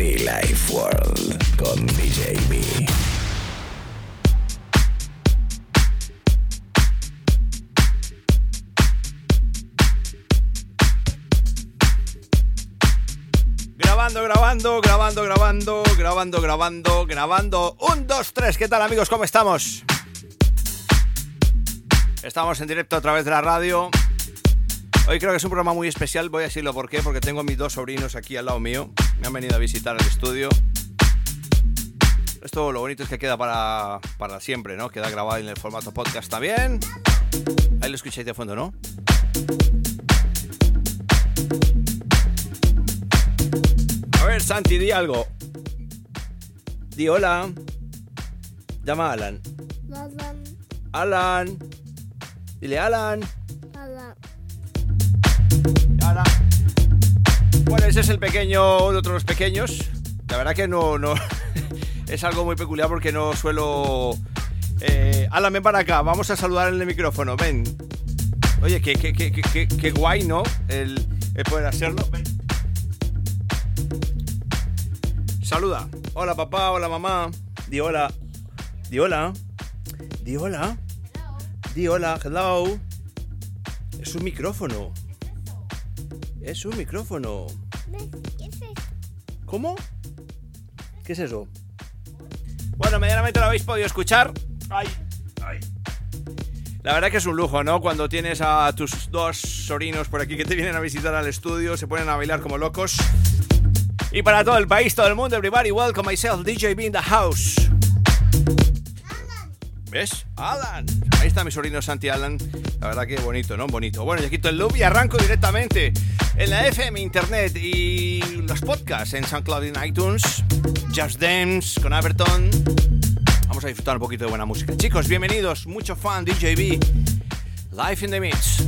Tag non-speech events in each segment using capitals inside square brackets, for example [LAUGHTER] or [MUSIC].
Be Life World con DJ B. Grabando, grabando, grabando, grabando, grabando, grabando. Un, dos, tres. ¿Qué tal amigos? ¿Cómo estamos? Estamos en directo a través de la radio. Hoy creo que es un programa muy especial. Voy a decirlo por qué. Porque tengo a mis dos sobrinos aquí al lado mío. Me han venido a visitar el estudio. Esto lo bonito es que queda para, para siempre, ¿no? Queda grabado en el formato podcast también. Ahí lo escucháis de fondo, ¿no? A ver, Santi, di algo. Di hola. Llama a Alan. Alan, Alan. Dile Alan. Alan, Alan. Bueno, ese es el pequeño, uno de los pequeños. La verdad que no, no. [LAUGHS] es algo muy peculiar porque no suelo. Eh, ven para acá. Vamos a saludar en el micrófono. Ven. Oye, qué, qué, qué, qué, qué guay, ¿no? El, el poder hacerlo. Ven. Saluda. Hola, papá. Hola, mamá. Di hola. Di hola. Di hola. Di hola. Hello. Es un micrófono. Es un micrófono. ¿Cómo? ¿Qué es eso? Bueno, medianamente lo habéis podido escuchar. Ay, ay. La verdad que es un lujo, ¿no? Cuando tienes a tus dos sobrinos por aquí que te vienen a visitar al estudio, se ponen a bailar como locos. Y para todo el país, todo el mundo, everybody, welcome myself, DJ B in the house. ¿Ves? Alan. Ahí está mi sobrino Santi Alan. La verdad que bonito, ¿no? Bonito. Bueno, ya quito el loop y arranco directamente en la FM, Internet y los podcasts en SoundCloud y en iTunes. Just Dance con Everton. Vamos a disfrutar un poquito de buena música. Chicos, bienvenidos. Mucho fan, DJB. Live in the Mix.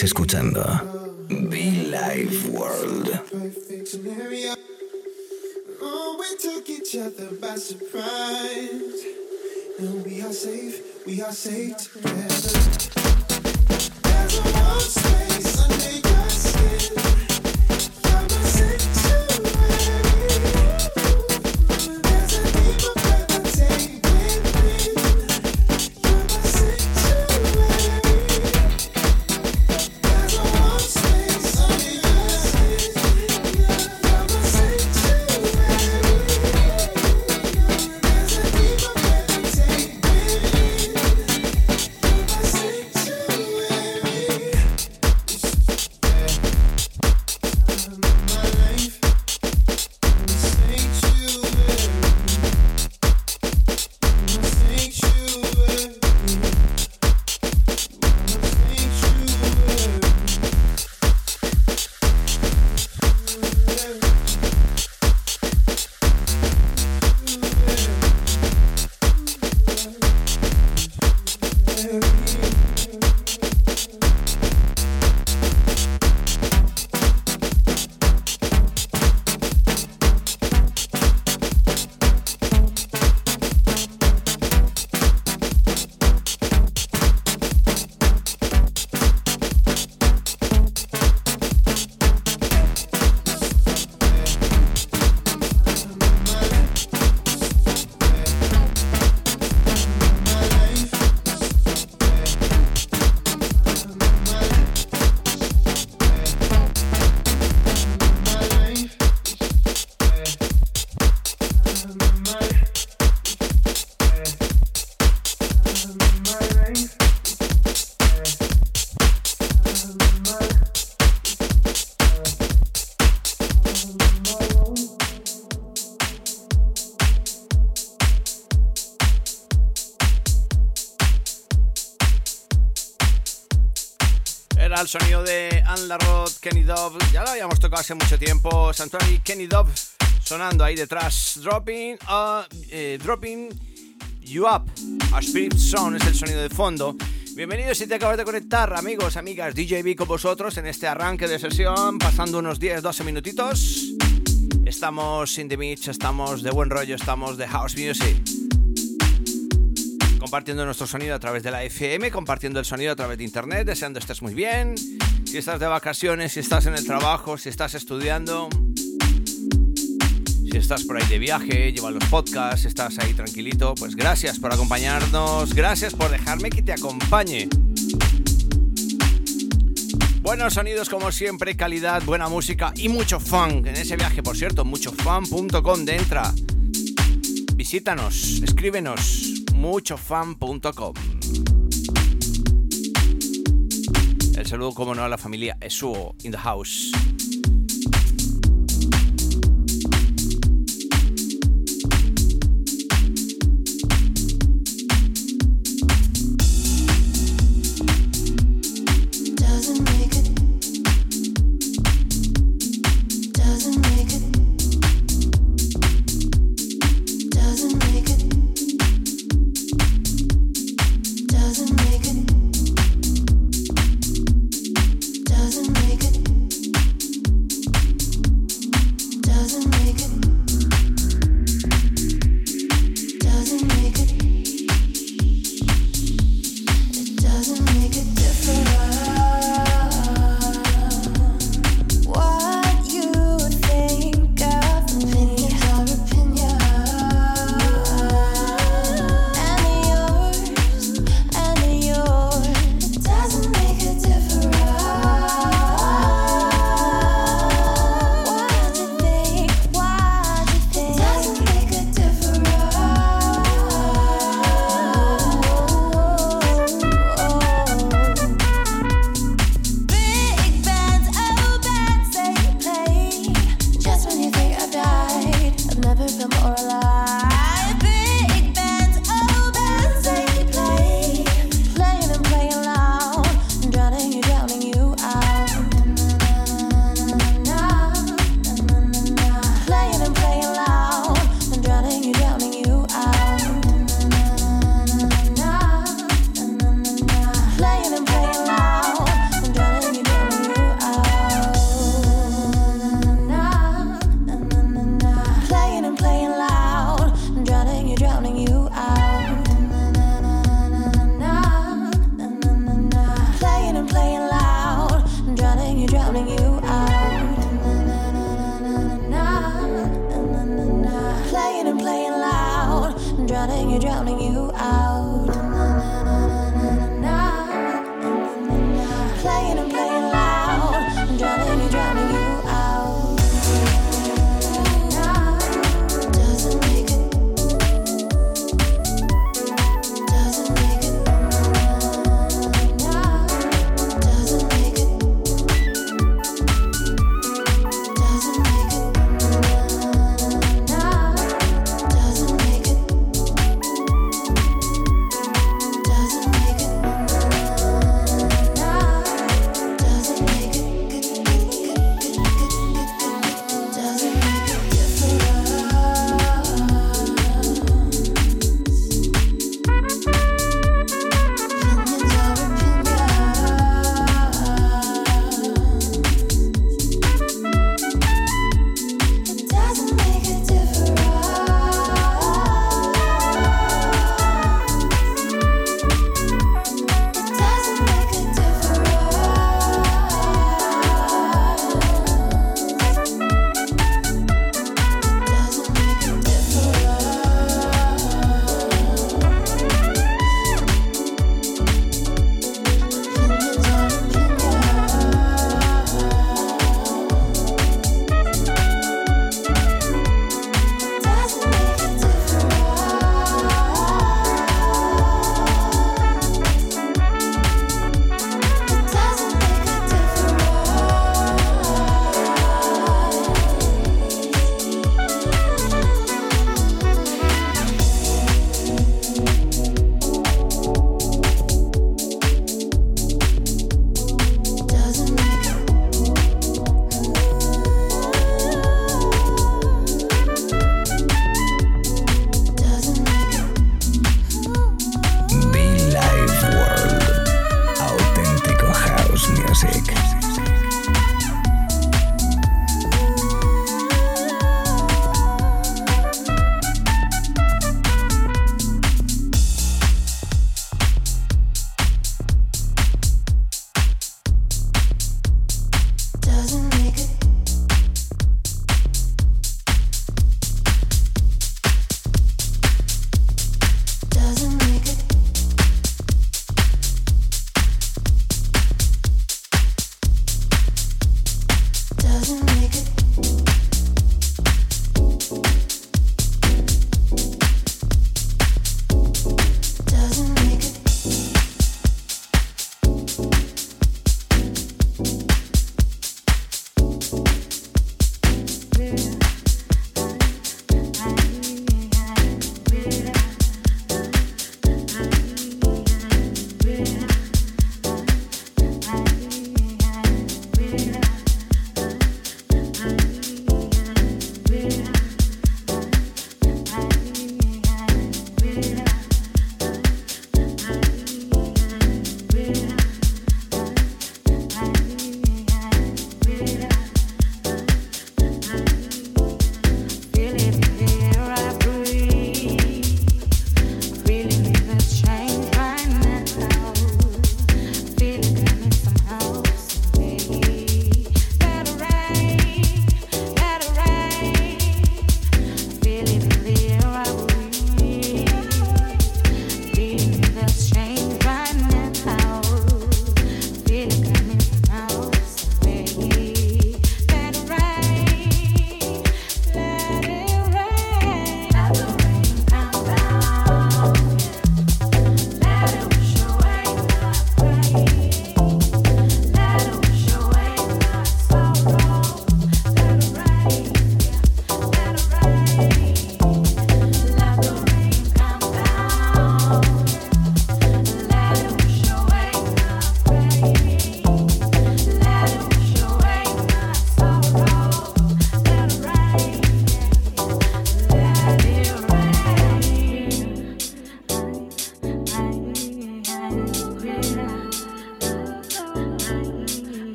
Estás escuchando Be Life World. Oh, we took each other by surprise. And we are safe, we are safe together. There's a space sonido de Anne Larod, Kenny Dove. Ya lo habíamos tocado hace mucho tiempo. Santuari, Kenny Dove sonando ahí detrás. Dropping, uh, eh, dropping You Up. A Spirit Sound es el sonido de fondo. Bienvenidos si te acabas de conectar, amigos, amigas, DJB con vosotros en este arranque de sesión, pasando unos 10-12 minutitos. Estamos in the mix, estamos de buen rollo, estamos de house music compartiendo nuestro sonido a través de la FM, compartiendo el sonido a través de internet, deseando estés muy bien. Si estás de vacaciones, si estás en el trabajo, si estás estudiando, si estás por ahí de viaje, lleva los podcasts, estás ahí tranquilito, pues gracias por acompañarnos, gracias por dejarme que te acompañe. Buenos sonidos como siempre, calidad, buena música y mucho fun. En ese viaje, por cierto, muchofun.com de entra. Visítanos, escríbenos muchofan.com. El saludo, como no, a la familia Esuo in the house.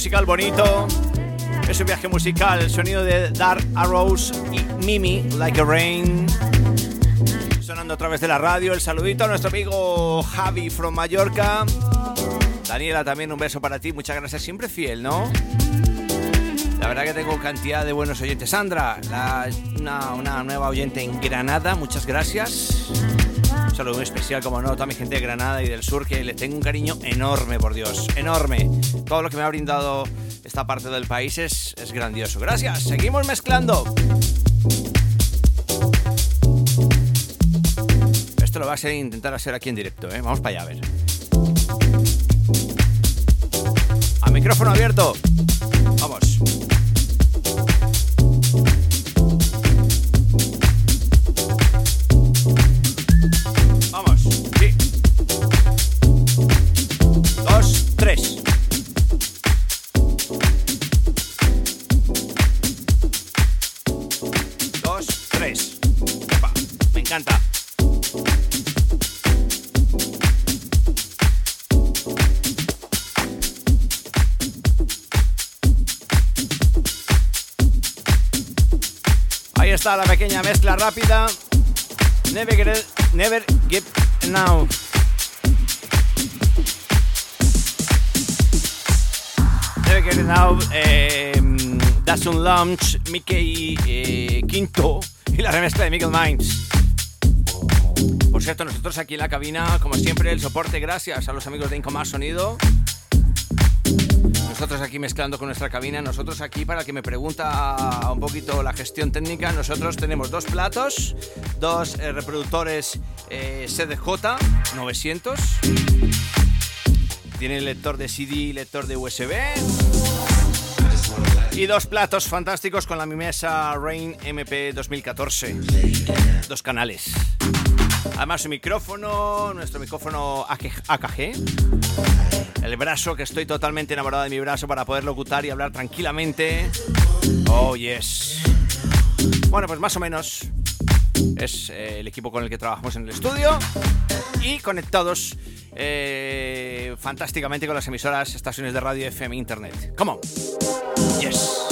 Musical bonito. Es un viaje musical, el sonido de Dark Arrows y Mimi, Like a Rain. Sonando a través de la radio, el saludito a nuestro amigo Javi from Mallorca. Daniela, también un beso para ti, muchas gracias, siempre fiel, ¿no? La verdad que tengo cantidad de buenos oyentes. Sandra, una, una nueva oyente en Granada, muchas gracias. Un saludo muy especial, como no, a toda mi gente de Granada y del sur, que le tengo un cariño enorme, por Dios, enorme. Todo lo que me ha brindado esta parte del país es, es grandioso. Gracias, seguimos mezclando. Esto lo vas a intentar hacer aquí en directo, ¿eh? Vamos para allá, a ver. A micrófono abierto. Ahí está la pequeña mezcla rápida. Never never give now. Never get now. Eh, That's un Lunch, Mickey eh, Quinto y la remezcla de Michael Minds. Por cierto, nosotros aquí en la cabina, como siempre, el soporte gracias a los amigos de Incomás Sonido. Nosotros aquí mezclando con nuestra cabina, nosotros aquí para el que me pregunta un poquito la gestión técnica, nosotros tenemos dos platos, dos eh, reproductores eh, CDJ 900, tiene lector de CD, lector de USB y dos platos fantásticos con la mesa Rain MP 2014, dos canales. Además un micrófono, nuestro micrófono AKG, el brazo, que estoy totalmente enamorado de mi brazo para poder locutar y hablar tranquilamente. Oh, yes. Bueno, pues más o menos es eh, el equipo con el que trabajamos en el estudio y conectados eh, fantásticamente con las emisoras, estaciones de radio, FM, internet. Come on. Yes.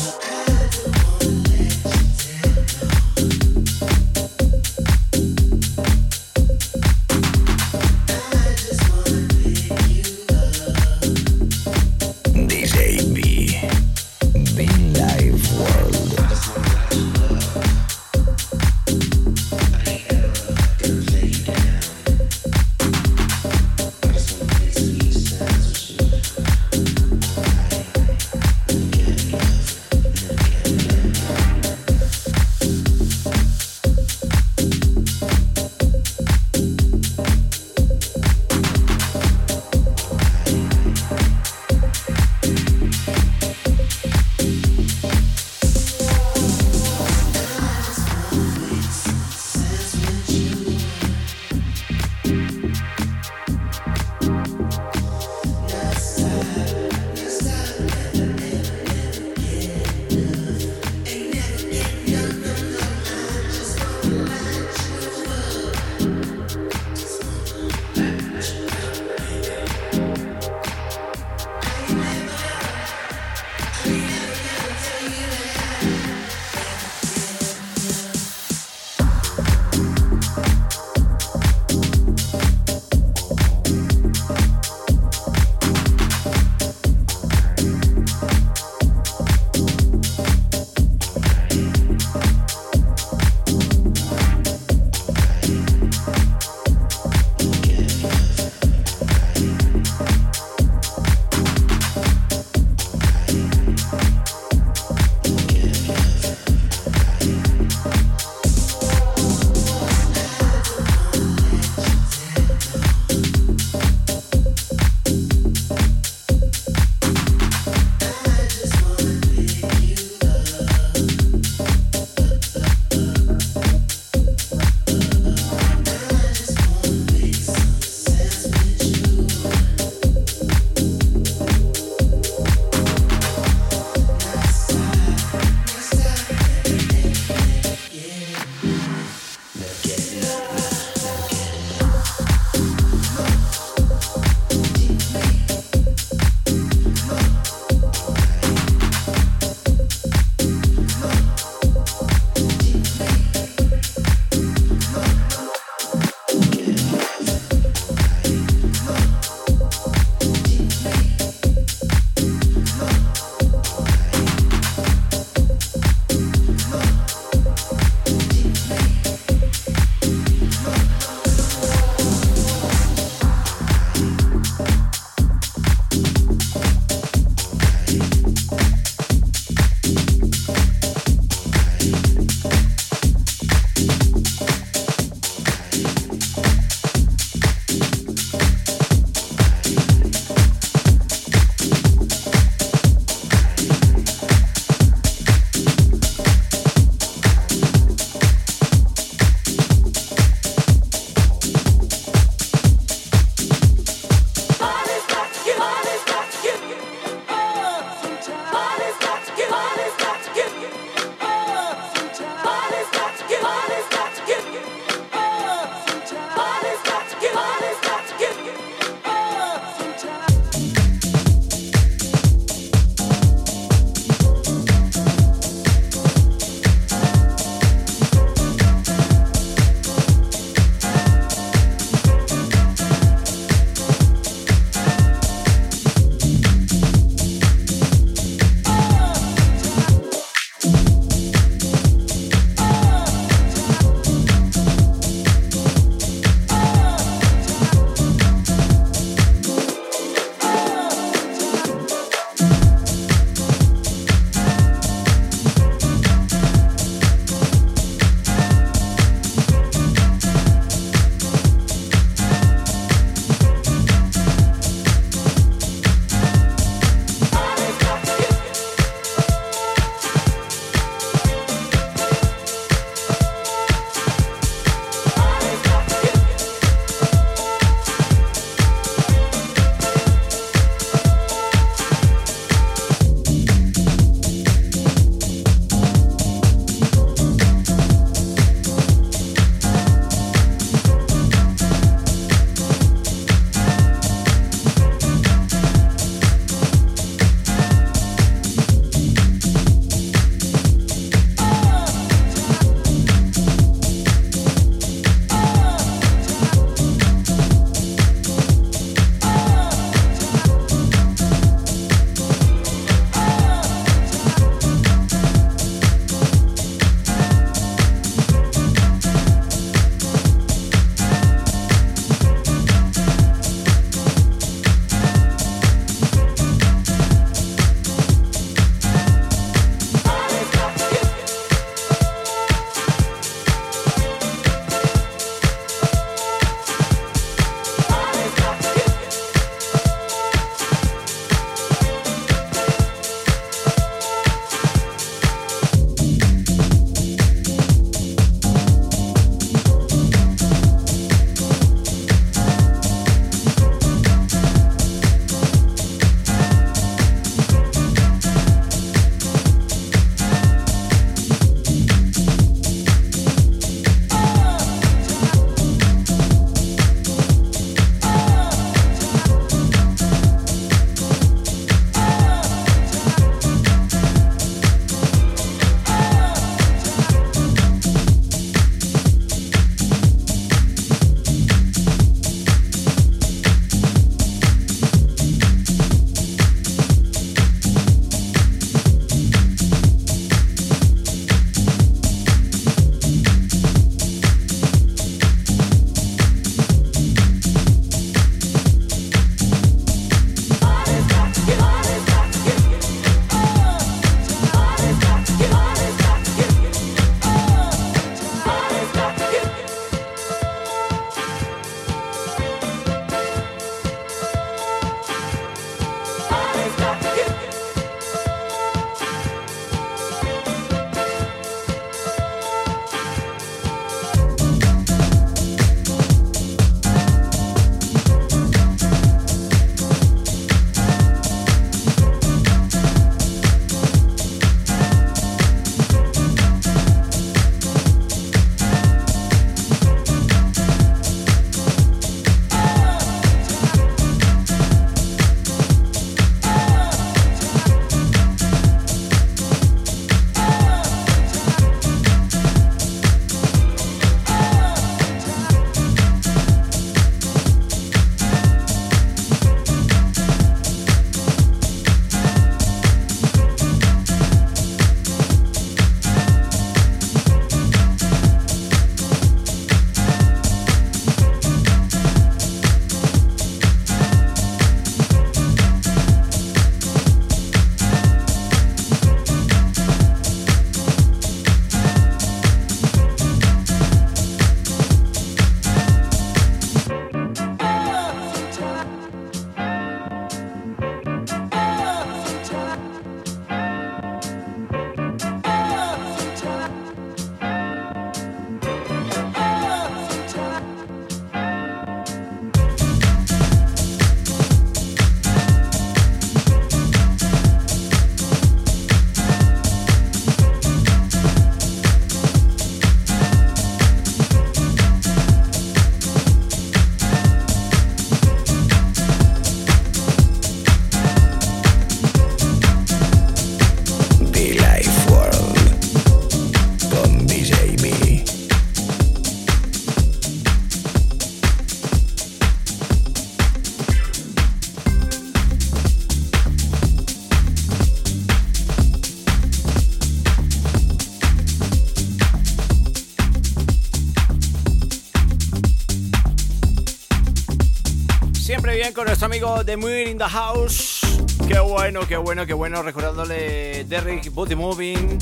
Amigo The Moon in the House. Qué bueno, qué bueno, qué bueno. Recordándole Derrick Booty Moving.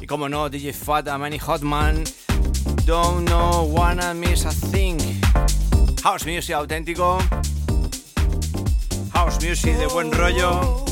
Y como no, DJ Fata, Manny Hotman. Don't know, wanna miss a thing. House music auténtico. House music de buen rollo.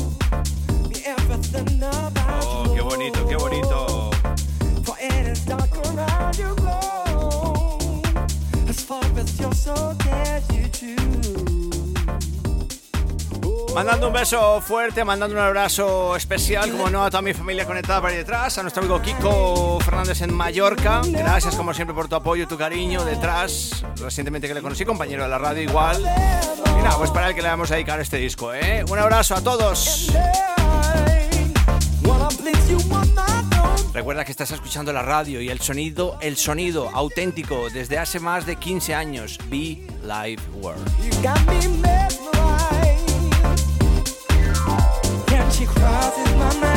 Mandando un beso fuerte, mandando un abrazo especial, como no, a toda mi familia conectada por ahí detrás, a nuestro amigo Kiko Fernández en Mallorca. Gracias, como siempre, por tu apoyo, tu cariño detrás. Recientemente que le conocí, compañero de la radio igual. Y nada, pues para él que le vamos a dedicar este disco, ¿eh? Un abrazo a todos. Recuerda que estás escuchando la radio y el sonido, el sonido auténtico desde hace más de 15 años. Be Live World. She crosses my mind.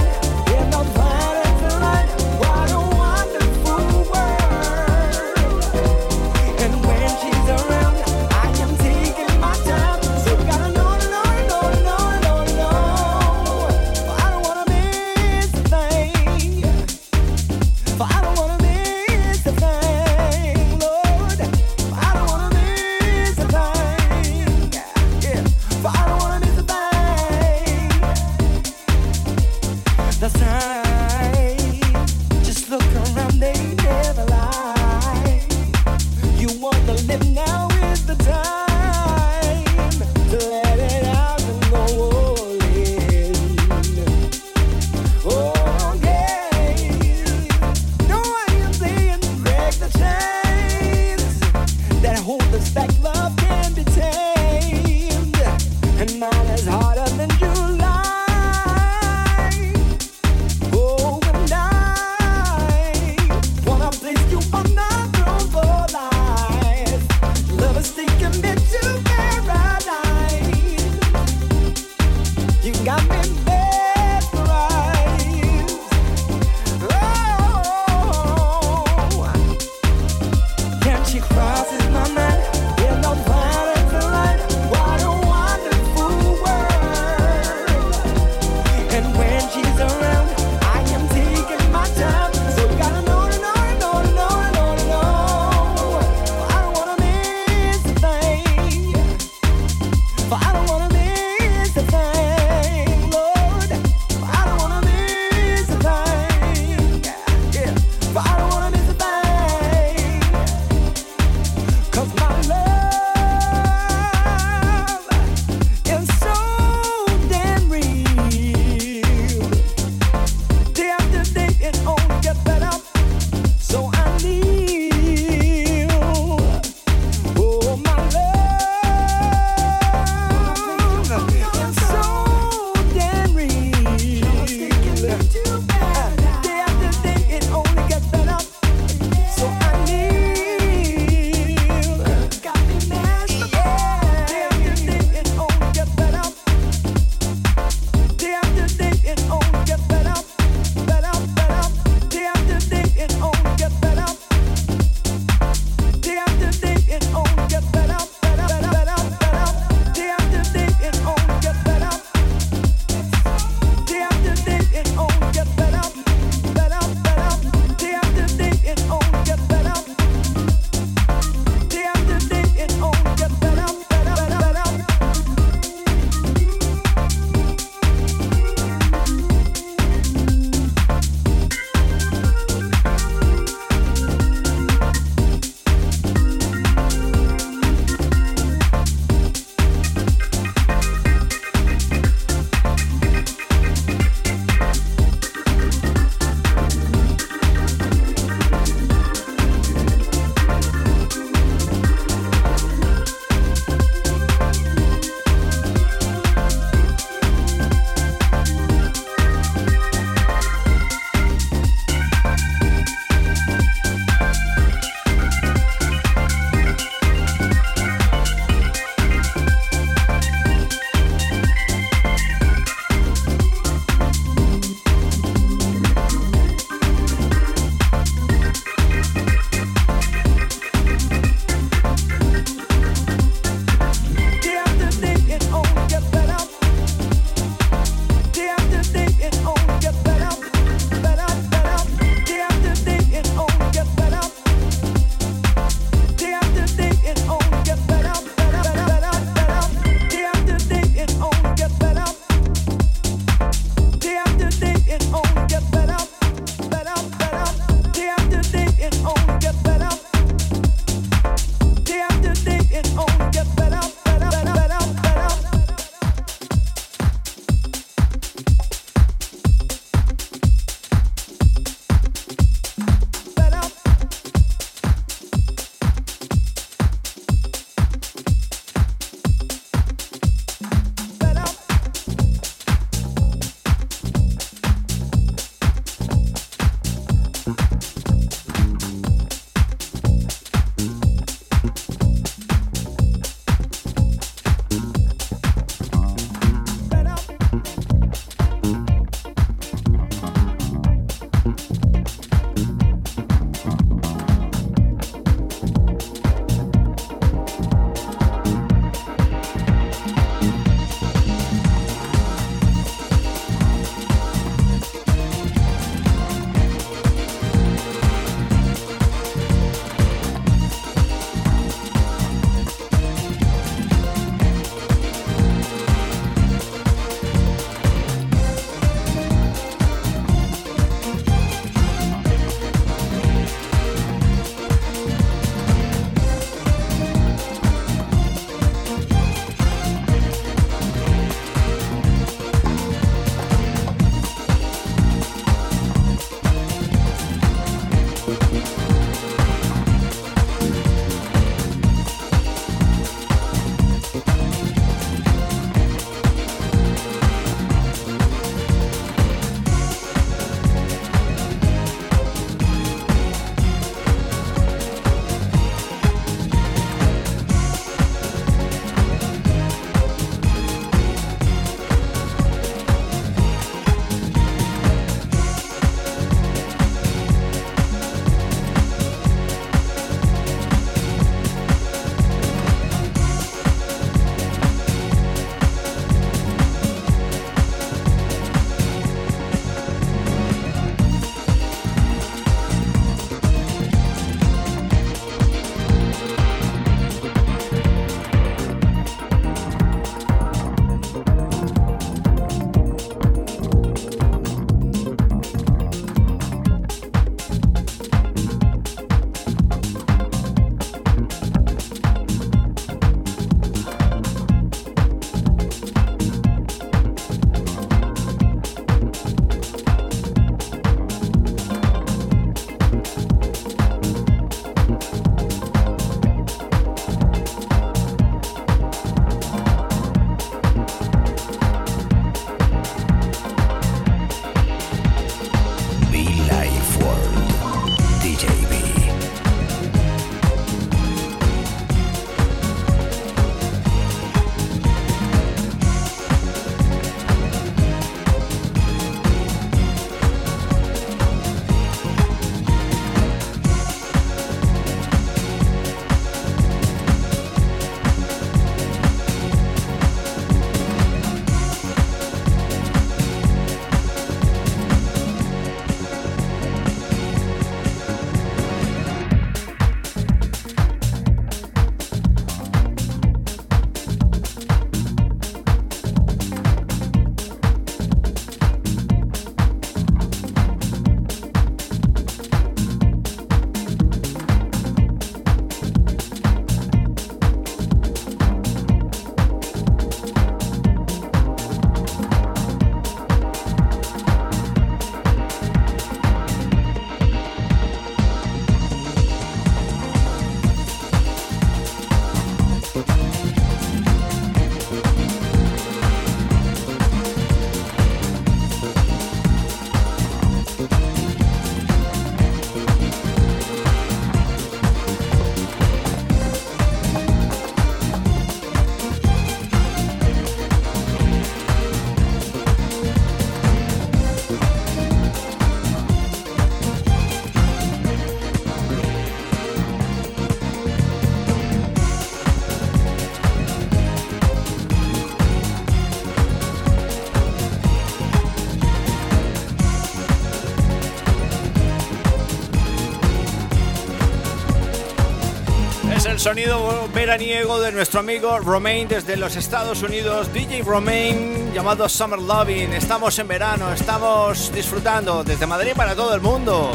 Sonido veraniego de nuestro amigo Romain desde los Estados Unidos, DJ Romain, llamado Summer Loving. Estamos en verano, estamos disfrutando desde Madrid para todo el mundo.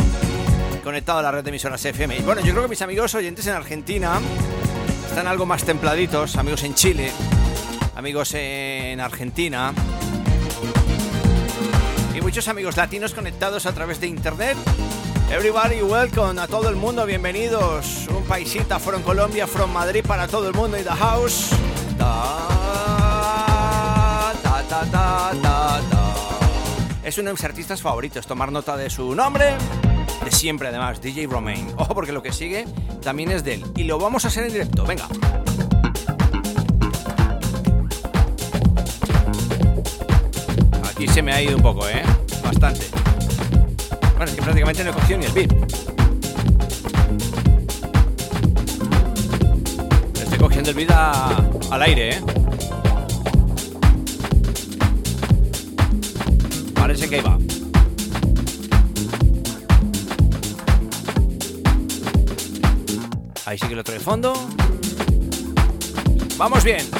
Conectado a la red de emisoras FM. Bueno, yo creo que mis amigos oyentes en Argentina están algo más templaditos, amigos en Chile, amigos en Argentina y muchos amigos latinos conectados a través de internet Everybody welcome a todo el mundo, bienvenidos. Un paisita from Colombia, from Madrid para todo el mundo y the house. Es uno de mis artistas favoritos, tomar nota de su nombre, de siempre además, DJ Romain. Ojo porque lo que sigue también es de él. Y lo vamos a hacer en directo, venga. Aquí se me ha ido un poco, ¿eh? Bastante. Bueno, es que prácticamente no he cogido ni el beat. Estoy cogiendo el beat al aire, ¿eh? Parece que ahí va. Ahí sigue el otro de fondo. Vamos bien.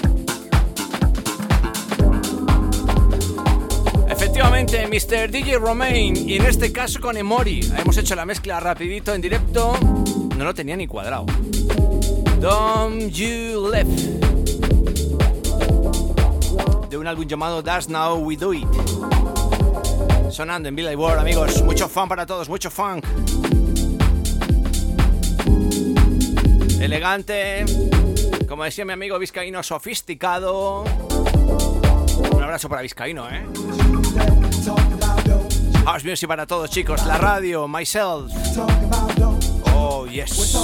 Efectivamente, Mr. DJ Romain y en este caso con Emori. Hemos hecho la mezcla rapidito en directo. No lo tenía ni cuadrado. Don't You Left. De un álbum llamado That's Now We Do It. Sonando en Billy World, amigos. Mucho fan para todos, mucho funk. Elegante. Como decía mi amigo vizcaíno, sofisticado. Un abrazo para Vizcaíno, ¿eh? House Music para todos, chicos. La radio, myself. Oh, yes.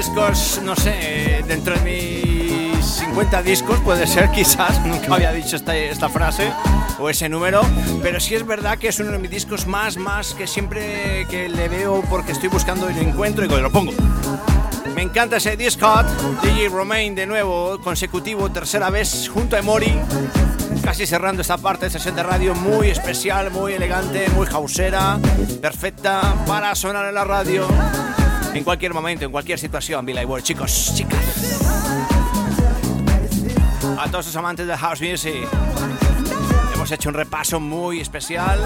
discos, no sé, dentro de mis 50 discos puede ser [LAUGHS] quizás, nunca había dicho esta, esta frase o ese número, pero sí es verdad que es uno de mis discos más, más que siempre que le veo porque estoy buscando y lo encuentro y lo pongo. Me encanta ese disco, DJ Romain de nuevo, consecutivo, tercera vez junto a Mori casi cerrando esta parte de sesión de radio muy especial, muy elegante, muy jausera, perfecta para sonar en la radio en cualquier momento, en cualquier situación, Billy World, chicos, chicas. A todos los amantes de House Music, hemos hecho un repaso muy especial.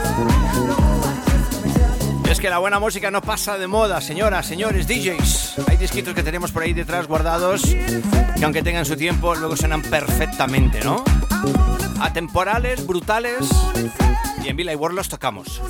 Es que la buena música no pasa de moda, señoras, señores, DJs. Hay disquitos que tenemos por ahí detrás guardados que aunque tengan su tiempo, luego suenan perfectamente, ¿no? Atemporales, brutales, y en Villa World los tocamos.